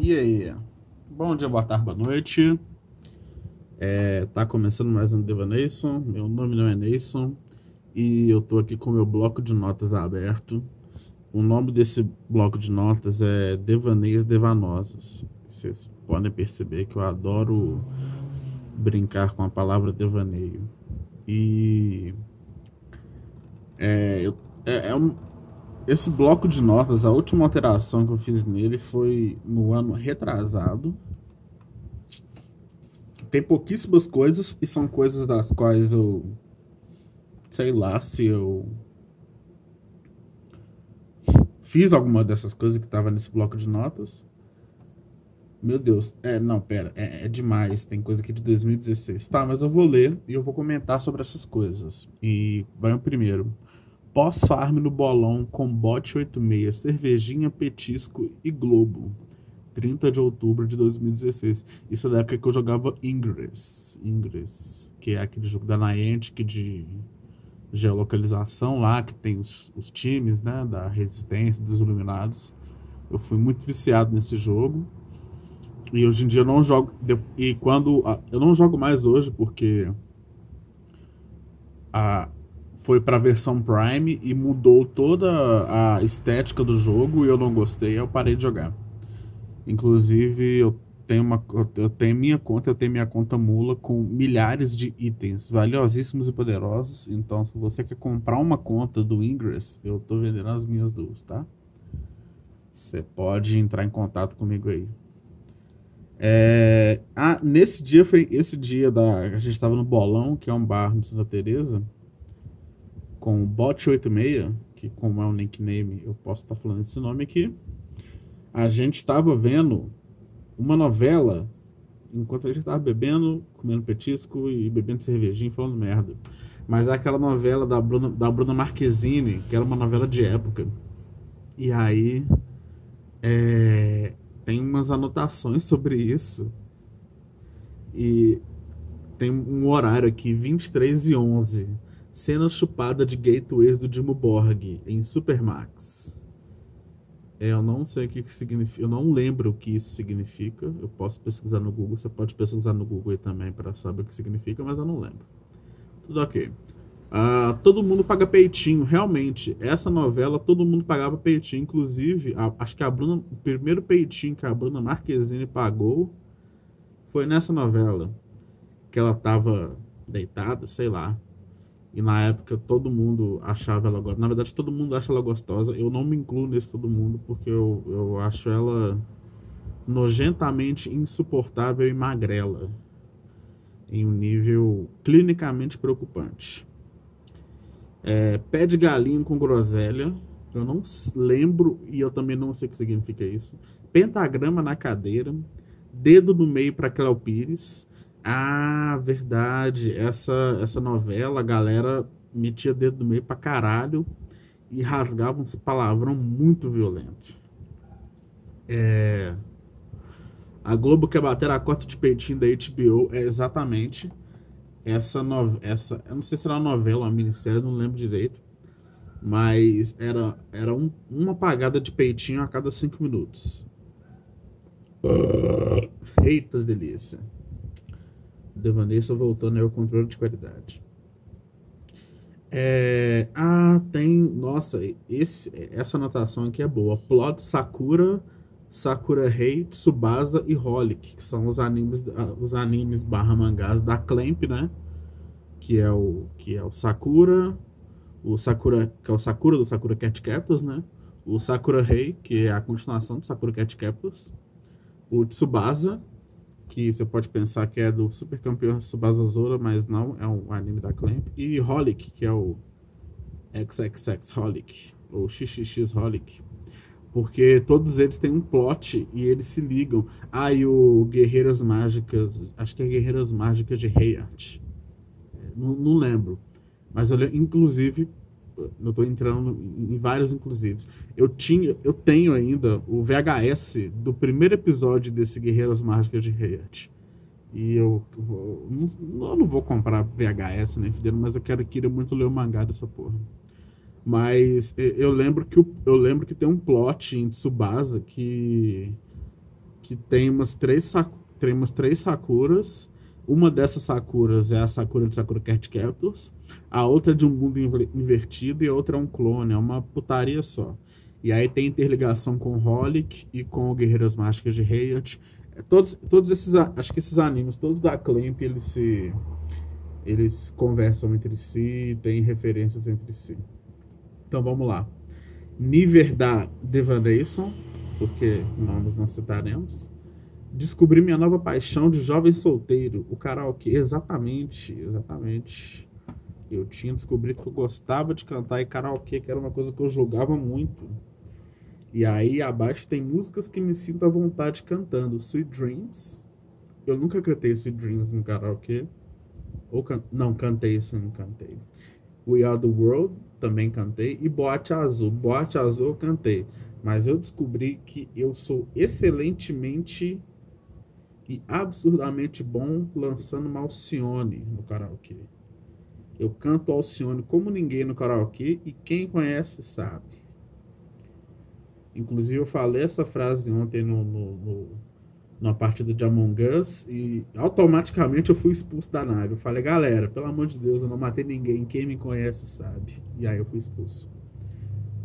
E aí? Bom dia, boa tarde, boa noite. É, tá começando mais um Devaneison. Meu nome não é Neison e eu tô aqui com meu bloco de notas aberto. O nome desse bloco de notas é Devaneios Devanosos. Vocês podem perceber que eu adoro brincar com a palavra devaneio. E é, é, é um, esse bloco de notas, a última alteração que eu fiz nele foi no ano retrasado. Tem pouquíssimas coisas e são coisas das quais eu sei lá se eu fiz alguma dessas coisas que estava nesse bloco de notas. Meu Deus, é, não, pera, é, é, demais, tem coisa aqui de 2016. Tá, mas eu vou ler e eu vou comentar sobre essas coisas. E vai o primeiro. Pós-farm no bolão com bote 86, cervejinha, petisco e globo. 30 de outubro de 2016. Isso é da época que eu jogava Ingress. Ingress, que é aquele jogo da Niantic de geolocalização lá, que tem os, os times, né, da resistência, dos iluminados. Eu fui muito viciado nesse jogo. E hoje em dia eu não jogo. E quando. Eu não jogo mais hoje porque. A, foi para a versão Prime e mudou toda a estética do jogo e eu não gostei, eu parei de jogar. Inclusive, eu tenho uma eu tenho minha conta, eu tenho minha conta mula com milhares de itens valiosíssimos e poderosos. Então, se você quer comprar uma conta do Ingress, eu tô vendendo as minhas duas, tá? Você pode entrar em contato comigo aí. É, ah, nesse dia foi esse dia da a gente estava no Bolão, que é um bar no Santa Teresa com o Bot86, que como é o nickname, eu posso estar falando esse nome aqui. A gente estava vendo uma novela enquanto a gente estava bebendo, comendo petisco e bebendo cervejinha falando merda. Mas é aquela novela da Bruna, da Bruna Marquezine, que era uma novela de época. E aí é, tem umas anotações sobre isso. E tem um horário aqui, 23 e 11 Cena chupada de gateways do Dimo Borg em Supermax. É, eu não sei o que, que significa, eu não lembro o que isso significa. Eu posso pesquisar no Google, você pode pesquisar no Google aí também para saber o que significa, mas eu não lembro. Tudo ok. Uh, todo mundo paga peitinho, realmente. Essa novela todo mundo pagava peitinho, inclusive, a, acho que a Bruna, o primeiro peitinho que a Bruna Marquezine pagou foi nessa novela. Que ela tava deitada, sei lá. E na época todo mundo achava ela gostosa. Na verdade, todo mundo acha ela gostosa. Eu não me incluo nesse todo mundo porque eu, eu acho ela nojentamente insuportável e magrela. Em um nível clinicamente preocupante. É, pé de galinha com groselha. Eu não lembro e eu também não sei o que significa isso. Pentagrama na cadeira. Dedo no meio para Cléo Pires. Ah, verdade. Essa, essa novela, a galera metia dedo no meio pra caralho e rasgava uns palavrão muito violento. É... A Globo quer bater a cota de peitinho da HBO é exatamente essa novela. Essa, eu não sei se era uma novela ou uma minissérie, não lembro direito. Mas era, era um, uma apagada de peitinho a cada cinco minutos. Eita delícia. Devanessa voltando ao controle de qualidade. É, ah, tem. Nossa, esse, essa anotação aqui é boa. Plot Sakura, Sakura Rei, Tsubasa e Holic, que são os animes, os animes barra mangás da Clamp, né? Que é o, que é o Sakura, o Sakura, que é o Sakura do Sakura Cat Captors, né? O Sakura Rei, que é a continuação do Sakura Cat Captors. O Tsubasa, que você pode pensar que é do super campeão Tsubasa Zora, mas não, é um anime da Clamp. E Holic, que é o XXX Holic, ou XXX Holic. Porque todos eles têm um plot e eles se ligam. Ah, e o Guerreiras Mágicas, acho que é Guerreiras Mágicas de Heart. É, não, não lembro. Mas eu, inclusive, eu tô entrando em vários inclusivos. Eu tinha, eu tenho ainda o VHS do primeiro episódio desse Guerreiros Mágicas de Heart. E eu, eu, não, eu não vou comprar VHS nem fidendo, mas eu quero queria muito ler o mangá dessa porra. Mas eu lembro que eu lembro que tem um plot em Tsubasa que que tem umas três, tem umas três Sakuras. Uma dessas Sakuras é a Sakura de Sakura Cat Captors. A outra é de um mundo invertido e a outra é um clone. É uma putaria só. E aí tem interligação com Holic e com Guerreiras Mágicas de Riot. É, todos, todos esses, acho que esses animes, todos da Clamp, eles se eles conversam entre si, têm referências entre si. Então vamos lá. Niver da Devanation, porque nomes não citaremos. Descobri minha nova paixão de jovem solteiro, o karaokê. Exatamente, exatamente. Eu tinha descobrido que eu gostava de cantar e karaokê, que era uma coisa que eu jogava muito. E aí abaixo tem músicas que me sinto à vontade cantando. Sweet Dreams. Eu nunca cantei Sweet Dreams no karaokê. Ou can... Não, cantei isso, não cantei. We Are the World, também cantei. E Boate Azul. Boate Azul eu cantei. Mas eu descobri que eu sou excelentemente e absurdamente bom lançando uma Alcione no karaokê. Eu canto Alcione como ninguém no karaokê e quem conhece sabe. Inclusive, eu falei essa frase ontem no, no, no, numa partida de Among Us e automaticamente eu fui expulso da nave. Eu falei, galera, pelo amor de Deus, eu não matei ninguém. Quem me conhece sabe. E aí eu fui expulso.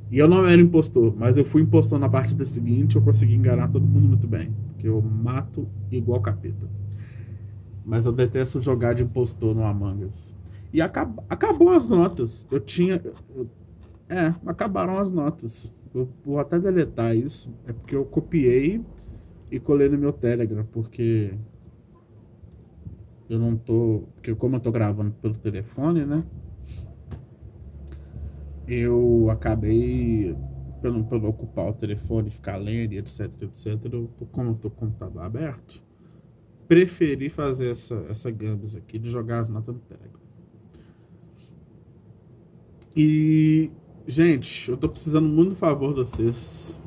E eu não era impostor, mas eu fui impostor na partida seguinte. Eu consegui enganar todo mundo muito bem. Porque eu mato igual capeta. Mas eu detesto jogar de impostor no Among Us. E acab acabou as notas. Eu tinha. Eu, é, acabaram as notas. Eu vou até deletar isso. É porque eu copiei e colei no meu Telegram, porque eu não tô. Porque como eu tô gravando pelo telefone, né? Eu acabei, pelo, pelo ocupar o telefone, ficar lendo, etc, etc, eu, como eu com o computador aberto, preferi fazer essa, essa gambas aqui de jogar as notas no Telegram. E Gente, eu tô precisando muito do favor de vocês.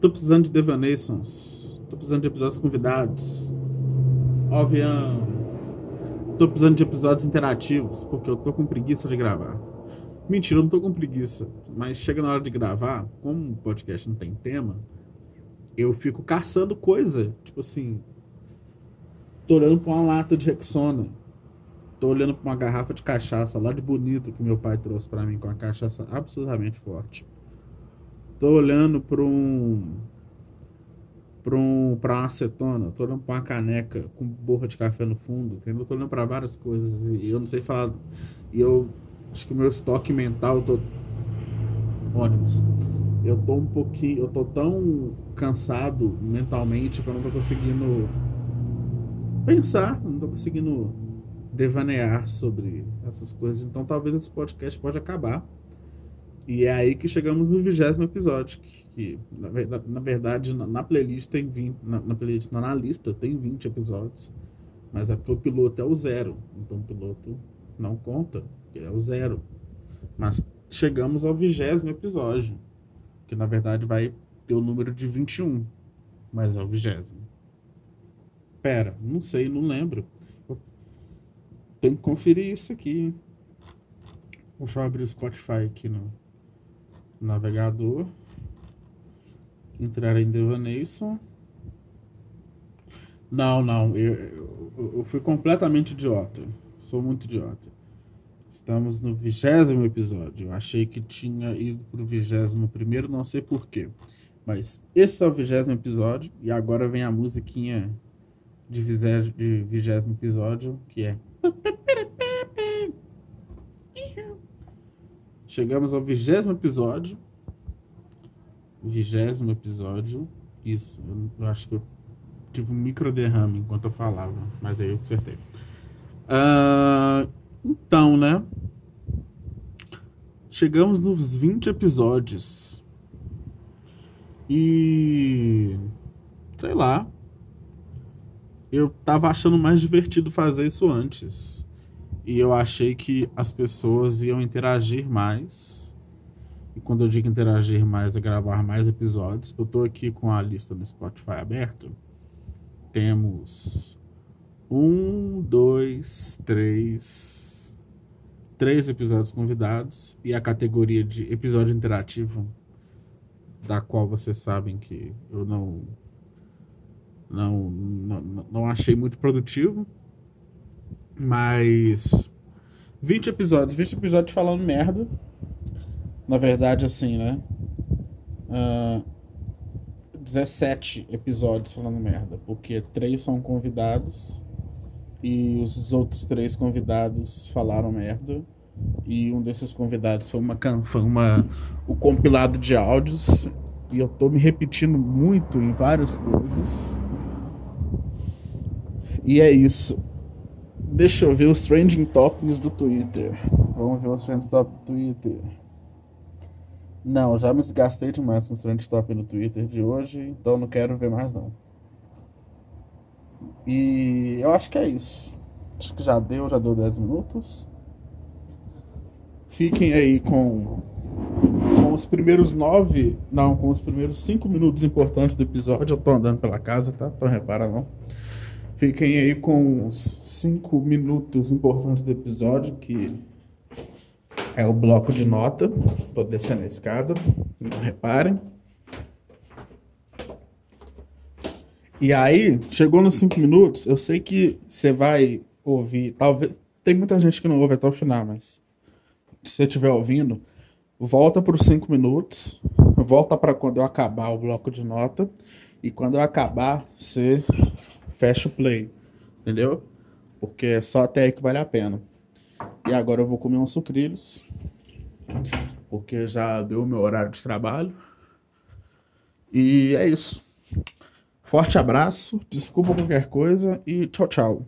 Tô precisando de Devanations. Tô precisando de episódios convidados. Óbvio. Tô precisando de episódios interativos, porque eu tô com preguiça de gravar. Mentira, eu não tô com preguiça. Mas chega na hora de gravar, como o podcast não tem tema, eu fico caçando coisa. Tipo assim. Tô olhando pra uma lata de Rexona Tô olhando para uma garrafa de cachaça lá de bonito que meu pai trouxe para mim, com uma cachaça absolutamente forte. Tô olhando para um para um, pra uma acetona, tô olhando para uma caneca com borra de café no fundo, entendeu? Tô olhando para várias coisas e eu não sei falar. E eu acho que o meu estoque mental, eu tô. ônibus. Eu tô um pouquinho. Eu tô tão cansado mentalmente que eu não tô conseguindo pensar, não tô conseguindo devanear sobre essas coisas. Então talvez esse podcast pode acabar. E é aí que chegamos no vigésimo episódio, que, que na, verdade, na, verdade, na, playlist tem 20, na, na playlist, na lista tem 20 episódios, mas é porque o piloto é o zero, então o piloto não conta, é o zero. Mas chegamos ao vigésimo episódio, que na verdade vai ter o número de 21, mas é o vigésimo. Pera, não sei, não lembro. Tem que conferir isso aqui. Deixa eu abrir o Spotify aqui no navegador. Entrar em Devaneison. Não, não. Eu, eu, eu, fui completamente idiota. Sou muito idiota. Estamos no vigésimo episódio. Eu achei que tinha ido pro vigésimo primeiro, não sei porquê. Mas esse é o vigésimo episódio. E agora vem a musiquinha de vigésimo episódio, que é Chegamos ao vigésimo episódio. Vigésimo episódio. Isso, eu, acho que eu tive um micro derrame enquanto eu falava, mas aí eu acertei. Uh, então, né? Chegamos nos 20 episódios. E. Sei lá eu tava achando mais divertido fazer isso antes. E eu achei que as pessoas iam interagir mais. E quando eu digo interagir mais, é gravar mais episódios. Eu tô aqui com a lista no Spotify aberto. Temos um, dois, três, três episódios convidados e a categoria de episódio interativo, da qual vocês sabem que eu não Não, não, não achei muito produtivo. Mas 20 episódios, 20 episódios falando merda. Na verdade, assim, né? Uh, 17 episódios falando merda. Porque três são convidados e os outros três convidados falaram merda. E um desses convidados foi uma, foi uma o compilado de áudios. E eu tô me repetindo muito em várias coisas. E é isso. Deixa eu ver os trending topics do Twitter. Vamos ver os trending topics do Twitter. Não, já me desgastei demais com os trending topics no Twitter de hoje, então não quero ver mais não. E eu acho que é isso. Acho que já deu, já deu 10 minutos. Fiquem aí com, com os primeiros nove. Não, com os primeiros cinco minutos importantes do episódio. Eu tô andando pela casa, tá? Então repara não. Fiquem aí com os cinco minutos importantes do episódio, que é o bloco de nota. Tô descendo a escada, não reparem. E aí, chegou nos cinco minutos, eu sei que você vai ouvir, talvez. Tem muita gente que não ouve até o final, mas se você estiver ouvindo, volta para os cinco minutos, volta para quando eu acabar o bloco de nota, e quando eu acabar, você fecha o play. Entendeu? Porque é só até aí que vale a pena. E agora eu vou comer uns sucrilhos. Porque já deu o meu horário de trabalho. E é isso. Forte abraço, desculpa qualquer coisa e tchau, tchau.